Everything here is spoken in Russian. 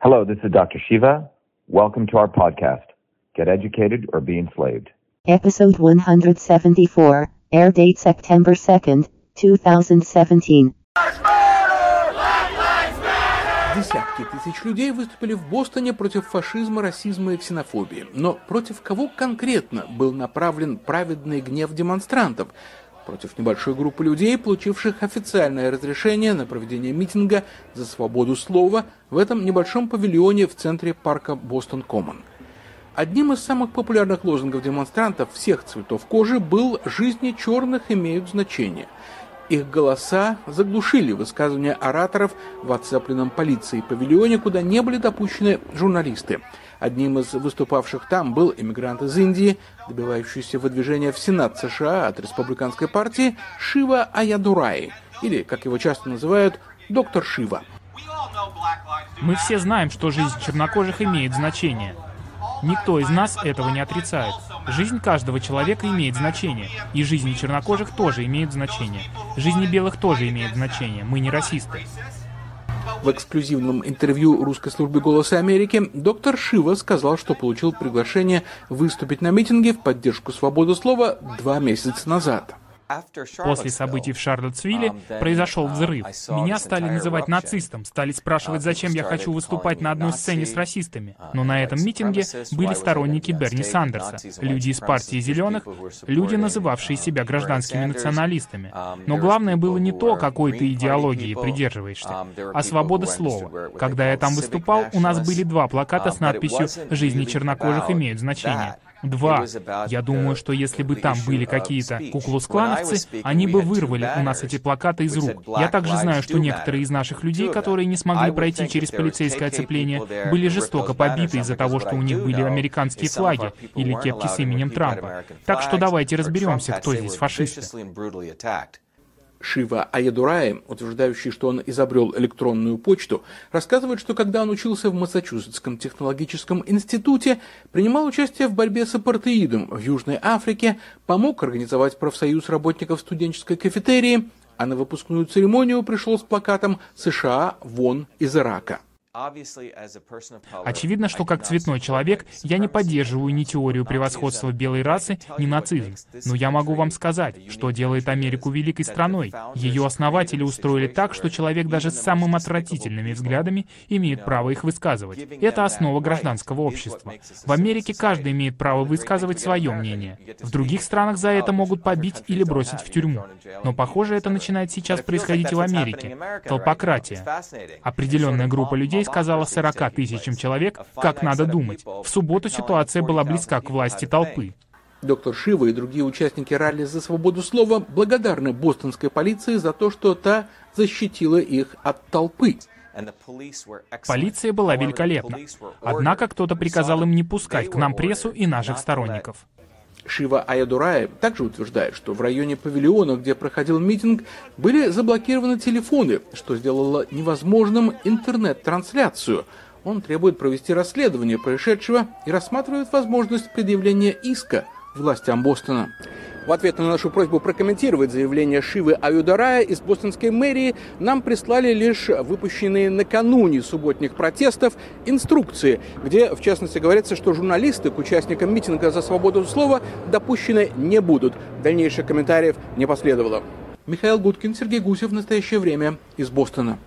Hello, this is Dr. Shiva. Welcome to our podcast, Get Educated or Be Enslaved. Episode 174, air date September 2nd, 2017. Десятки тысяч людей выступили в Бостоне против фашизма, расизма и ксенофобии. Но против кого конкретно был направлен праведный гнев демонстрантов? Против небольшой группы людей, получивших официальное разрешение на проведение митинга за свободу слова в этом небольшом павильоне в центре парка Бостон-Коммон. Одним из самых популярных лозунгов демонстрантов всех цветов кожи был «Жизни черных имеют значение». Их голоса заглушили высказывания ораторов в оцепленном полицией павильоне, куда не были допущены журналисты. Одним из выступавших там был иммигрант из Индии, добивающийся выдвижения в Сенат США от республиканской партии Шива Аядурай, или, как его часто называют, доктор Шива. Мы все знаем, что жизнь чернокожих имеет значение. Никто из нас этого не отрицает. Жизнь каждого человека имеет значение, и жизни чернокожих тоже имеют значение. Жизни белых тоже имеют значение. Мы не расисты. В эксклюзивном интервью русской службы «Голоса Америки» доктор Шива сказал, что получил приглашение выступить на митинге в поддержку свободы слова два месяца назад. После событий в Шарлоттсвилле произошел взрыв. Меня стали называть нацистом, стали спрашивать, зачем я хочу выступать на одной сцене с расистами. Но на этом митинге были сторонники Берни Сандерса, люди из партии «Зеленых», люди, называвшие себя гражданскими националистами. Но главное было не то, какой ты идеологии придерживаешься, а свобода слова. Когда я там выступал, у нас были два плаката с надписью «Жизни чернокожих имеют значение». Два. Я думаю, что если бы там были какие-то куклус-клановцы, они бы вырвали у нас эти плакаты из рук. Я также знаю, что некоторые из наших людей, которые не смогли пройти через полицейское оцепление, были жестоко побиты из-за того, что у них были американские флаги или кепки с именем Трампа. Так что давайте разберемся, кто здесь фашисты. Шива Аядурай, утверждающий, что он изобрел электронную почту, рассказывает, что когда он учился в Массачусетском технологическом институте, принимал участие в борьбе с апартеидом в Южной Африке, помог организовать профсоюз работников студенческой кафетерии, а на выпускную церемонию пришел с плакатом «США вон из Ирака». Очевидно, что как цветной человек я не поддерживаю ни теорию превосходства белой расы, ни нацизм. Но я могу вам сказать, что делает Америку великой страной. Ее основатели устроили так, что человек даже с самыми отвратительными взглядами имеет право их высказывать. Это основа гражданского общества. В Америке каждый имеет право высказывать свое мнение. В других странах за это могут побить или бросить в тюрьму. Но, похоже, это начинает сейчас происходить и в Америке. Толпократия. Определенная группа людей людей сказала 40 тысячам человек, как надо думать. В субботу ситуация была близка к власти толпы. Доктор Шива и другие участники ралли за свободу слова благодарны бостонской полиции за то, что та защитила их от толпы. Полиция была великолепна. Однако кто-то приказал им не пускать к нам прессу и наших сторонников. Шива Аядурая также утверждает, что в районе павильона, где проходил митинг, были заблокированы телефоны, что сделало невозможным интернет-трансляцию. Он требует провести расследование происшедшего и рассматривает возможность предъявления иска властям Бостона. В ответ на нашу просьбу прокомментировать заявление Шивы Аюдарая из бостонской мэрии нам прислали лишь выпущенные накануне субботних протестов инструкции, где, в частности, говорится, что журналисты к участникам митинга за свободу слова допущены не будут. Дальнейших комментариев не последовало. Михаил Гудкин, Сергей Гусев в настоящее время из Бостона.